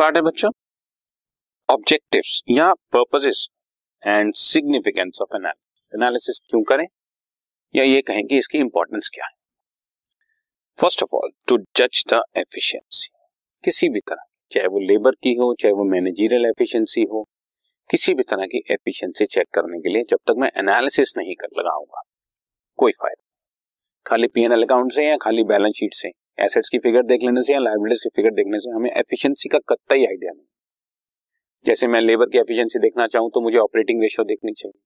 Part है बच्चों? Objectives या purposes and significance of analysis analysis क्यों करें? या ये कहें कि इसकी इंपॉर्टेंस क्या है? फ़र्स्ट ऑफ़ ऑल टू जज द एफिशिएंसी किसी भी तरह, चाहे वो लेबर की हो, चाहे वो मैनेजरियल एफिशिएंसी हो, किसी भी तरह की एफिशिएंसी चेक करने के लिए जब तक मैं एनालिसिस नहीं कर लगाऊँगा, कोई फ़ायदा खाली पीएनएल अकाउंट से या खाली बैलेंस शीट से? एसेट्स की फिगर देख लेने से या लाइबिलिटीज की फिगर देखने से हमें एफिशिएंसी का कत्ता आइडिया नहीं। जैसे मैं लेबर की एफिशिएंसी देखना चाहूँ तो मुझे ऑपरेटिंग रेशियो देखनी चाहिए।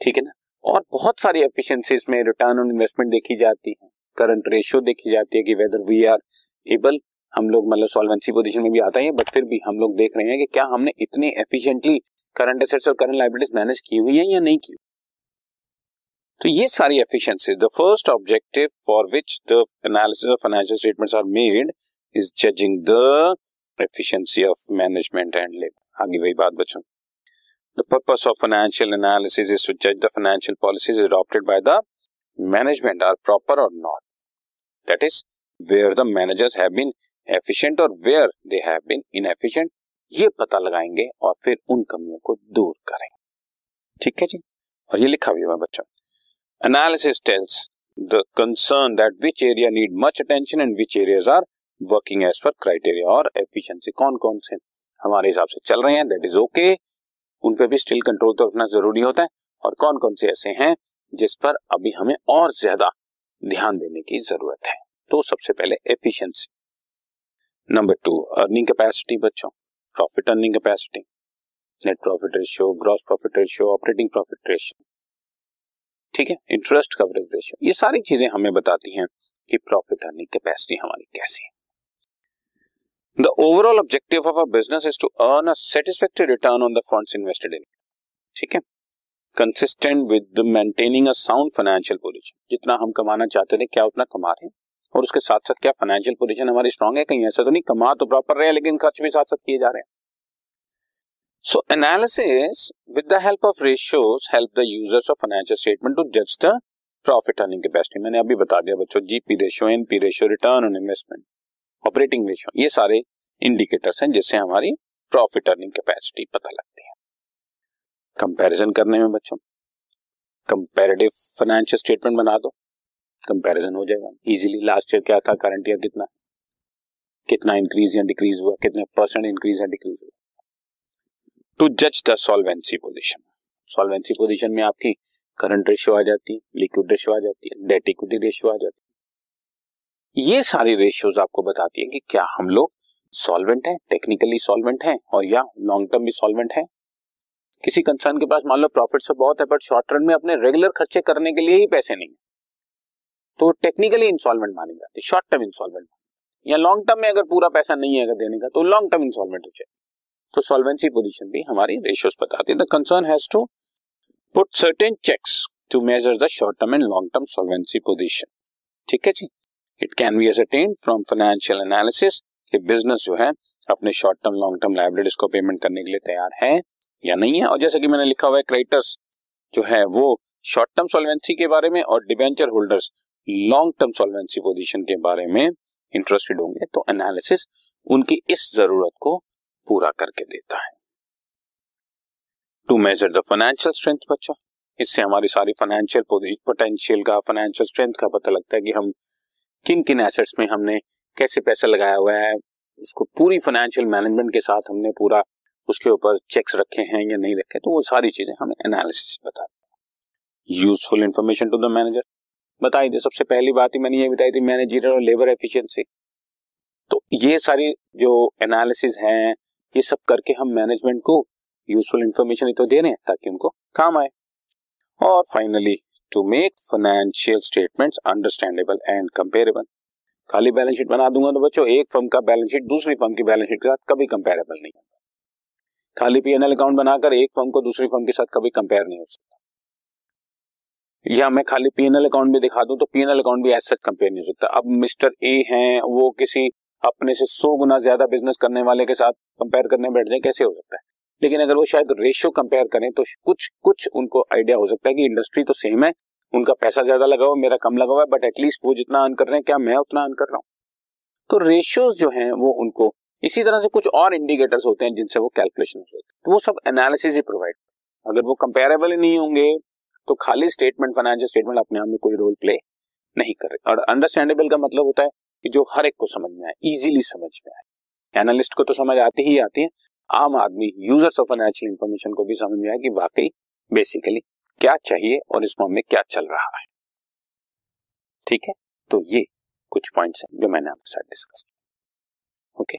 ठीक है ना? और बहुत सारी एफिशिएंसीज में रिटर्न ऑन इन्वेस्टमेंट देखी जाती है। करंट रेशियो देखी जाती है कि वेदर वी आर एबल हम लोग मतलब सॉल्वेंसी पोजीशन में भी आता है बट फिर भी हम लोग देख रहे हैं कि क्या हमने इतने एफिशिएंटली करंट एसेट्स और करंट लाइबिलिटीज मैनेज की हुई है या नहीं की तो ये सारी efficiency the first objective for which the analysis of financial statements are made is judging the efficiency of management and labor. आगे वही बात बच्चों The purpose of financial analysis is to judge the financial policies adopted by the management are proper or not. That is, where the managers have been efficient or where they have been inefficient. ये पता लगाएँगे और फिर उन कमियों को दूर करेंगे ठीक है जी और ये लिखा भी हुआ बच्चों analysis tells the concern that which area need much attention and which areas are working as per criteria और एफिशिएंसी कौन कौन से हमारे हिसाब से चल रहे हैं? दैट इज़ ओके उन पे भी स्टिल कंट्रोल तो रखना ज़रूरी होता है। और कौन कौन से ऐसे हैं जिस पर अभी हमें और ज़्यादा ध्यान देने की ज़रूरत है? तो सबसे पहले efficiency number two earning capacity बच्चों। Profit earning capacity net profit ratio gross profit ratio operating profit ratio ठीक है? इंटरेस्ट कवरेज रेशियो ये सारी चीज़ें हमें बताती हैं कि प्रॉफिट अर्निंग कैपेसिटी हमारी कैसी है। The overall objective of a business is to earn a satisfactory return on the funds invested in. ठीक है? Consistent with maintaining a sound financial position जितना हम कमाना चाहते थे, क्या उतना कमा रहे हैं? और उसके साथ साथ क्या फाइनेंशियल पोजीशन हमारी स्ट्रांग है? कहीं ऐसा तो नहीं, कमा तो प्रॉपर रहे, लेकिन खर्च भी साथ साथ किए जा रहे हैं। So analysis with the help of ratios help the users of financial statement to जज द प्रॉफिट अर्निंग कैपेसिटी मैंने अभी बता दिया बच्चों GP ratio NP ratio return on investment operating ratio ये सारे इंडिकेटर्स हैं जिससे हमारी प्रॉफिट अर्निंग कैपेसिटी पता लगती है। कंपैरिजन करने में बच्चों कंपैरेटिव फाइनेंशियल स्टेटमेंट बना दो कंपैरिजन हो जाएगा। इजीली लास्ट ईयर क्या था? करंट ईयर कितना? कितना इंक्रीज या डिक्रीज हुआ? कितने परसेंट इंक्रीज या डिक्रीज हुआ? टू जज the solvency position solvency position में आपकी करंट रेशियो आ जाती है लिक्विड रेशियो आ जाती है डेट इक्विटी रेशियो आ जाती है। ये सारी रेशियोज आपको बताती है कि क्या हम लोग सॉल्वेंट है टेक्निकली सॉल्वेंट है, और या लॉन्ग टर्म भी सॉल्वेंट है? किसी कंसर्न के पास मान लो प्रॉफिट से बहुत है बट शॉर्ट टर्म में अपने रेगुलर खर्चे करने के लिए ही पैसे नहीं है। तो टेक्निकली इंसॉल्वेंट मानी जाती शॉर्ट टर्म इंसॉल्वेंट या लॉन्ग टर्म में अगर पूरा पैसा नहीं है अगर देने का तो लॉन्ग टर्म इंसॉल्वेंट हो जाए। तो सॉल्वेंसी पोजीशन भी हमारी रेशियोज बताती है। The concern has to put certain checks to measure the short term and long term solvency position ठीक है जी? It can be ascertain from financial analysis कि बिज़नेस जो है, अपने short term long term liabilities को payment करने के लिए तैयार है या नहीं है। और जैसे कि मैंने लिखा हुआ है क्रेडिटर्स जो है, वो शॉर्ट टर्म सॉल्वेंसी के बारे में और debenture holders long term solvency position के बारे में इंटरेस्टेड होंगे। तो एनालिसिस उनकी इस ज़रूरत को पूरा करके देता है। To measure the financial strength बच्चों। इससे हमारी सारी फाइनेंशियल पोटेंशियल का फाइनेंशियल स्ट्रेंथ का पता लगता है कि हम किन किन एसेट्स में हमने कैसे पैसा लगाया हुआ है, उसको पूरी फाइनेंशियल मैनेजमेंट के साथ हमने पूरा उसके ऊपर चेक्स रखे हैं या नहीं रखे तो वो सारी चीज़ें हमें एनालिसिस बता useful information to the manager बताई दे सबसे पहली बात ही मैंने ये बताई थी मैनेजर और लेबर एफिशिएंसी तो ये सारी जो एनालिसिस हैं ये सब करके हम मैनेजमेंट को यूजफुल इंफॉर्मेशन तो दे रहे हैं ताकि उनको काम आए। और finally to make financial statements understandable and comparable खाली बैलेंस शीट बना दूँगा तो बच्चों, एक फर्म का बैलेंस शीट दूसरी फर्म की बैलेंस शीट के साथ कभी कंपेरेबल नहीं होगा खाली पीएनएल अकाउंट बनाकर एक फर्म को दूसरी फर्म के साथ कभी कंपेयर नहीं हो सकता। या मैं खाली पीएनएल अकाउंट भी दिखा दूँ तो पीएनएल अकाउंट भी ऐसा कंपेयर नहीं हो सकता। अब मिस्टर ए हैं, वो किसी अपने से सौ गुना ज़्यादा बिज़नेस करने वाले के साथ कंपेयर करने बैठ जाए कैसे हो सकता है? लेकिन अगर वो शायद रेशियो कंपेयर करें तो कुछ कुछ उनको आइडिया हो सकता है कि इंडस्ट्री तो सेम है, उनका पैसा ज़्यादा लगा हुआ, मेरा कम लगा हुआ है बट एटलीस्ट वो जितना अर्न कर रहे हैं, क्या मैं उतना अर्न कर रहा हूँ? तो रेशियोज जो हैं, वो उनको, इसी तरह से कुछ और इंडिकेटर्स होते हैं जिनसे वो कैलकुलेशन होते हैं। तो वो सब एनालिसिस ही प्रोवाइड अगर वो कंपेरेबल ही नहीं होंगे तो खाली स्टेटमेंट फाइनेंशियल स्टेटमेंट अपने आप में कोई रोल प्ले नहीं कर रहे। और अंडरस्टैंडेबल का मतलब होता है कि जो हर एक को समझ में आए इजीली समझ में आए। एनालिस्ट को तो समझ आती ही आती है। आम आदमी यूज़र्स ऑफ़ फाइनेंशियल इंफॉर्मेशन को भी समझ में आए कि वाकई बेसिकली क्या चाहिए और इस मामले में क्या चल रहा है। ठीक है? तो ये कुछ पॉइंट्स हैं जो मैंने आपके साथ discuss okay